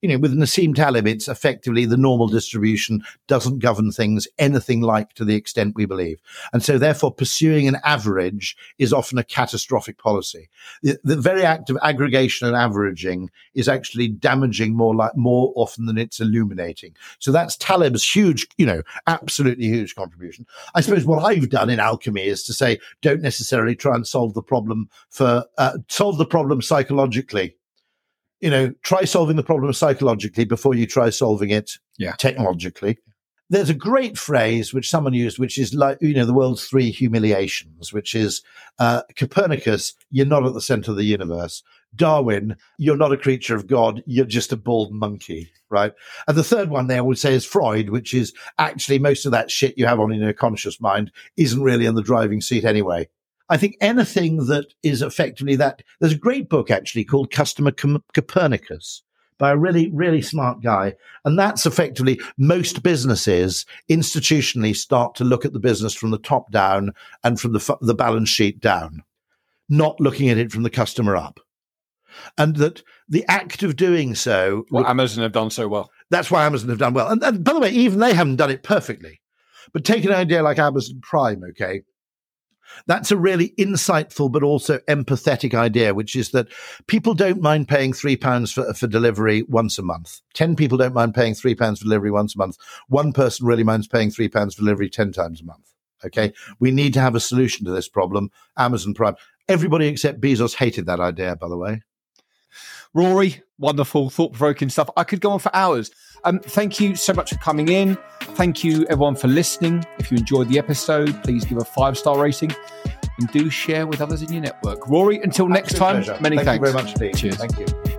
you know, with Nassim Taleb, it's effectively the normal distribution doesn't govern things anything like to the extent we believe. And so therefore pursuing an average is often a catastrophic policy. The, the very act of aggregation and averaging is actually damaging more like more often than it's illuminating. So that's Taleb's huge, you know, absolutely huge contribution. I suppose what I've done in alchemy is to say, don't necessarily try and solve the problem for, uh, solve the problem psychologically you know, try solving the problem psychologically before you try solving it yeah. technologically. There's a great phrase which someone used, which is like, you know, the world's three humiliations, which is uh, Copernicus, you're not at the center of the universe. Darwin, you're not a creature of God, you're just a bald monkey, right? And the third one there would say is Freud, which is actually most of that shit you have on in your conscious mind isn't really in the driving seat anyway. I think anything that is effectively that. There's a great book actually called Customer Copernicus by a really, really smart guy. And that's effectively most businesses institutionally start to look at the business from the top down and from the, the balance sheet down, not looking at it from the customer up. And that the act of doing so. Well, Amazon have done so well. That's why Amazon have done well. And, and by the way, even they haven't done it perfectly. But take an idea like Amazon Prime, okay? That's a really insightful but also empathetic idea, which is that people don't mind paying three pounds for, for delivery once a month. Ten people don't mind paying three pounds for delivery once a month. One person really minds paying three pounds for delivery ten times a month. Okay. We need to have a solution to this problem. Amazon Prime. Everybody except Bezos hated that idea, by the way. Rory, wonderful, thought provoking stuff. I could go on for hours. Um, thank you so much for coming in. Thank you, everyone, for listening. If you enjoyed the episode, please give a five star rating and do share with others in your network. Rory, until next time, pleasure. many thank thanks. you very much. Cheers. Thank you.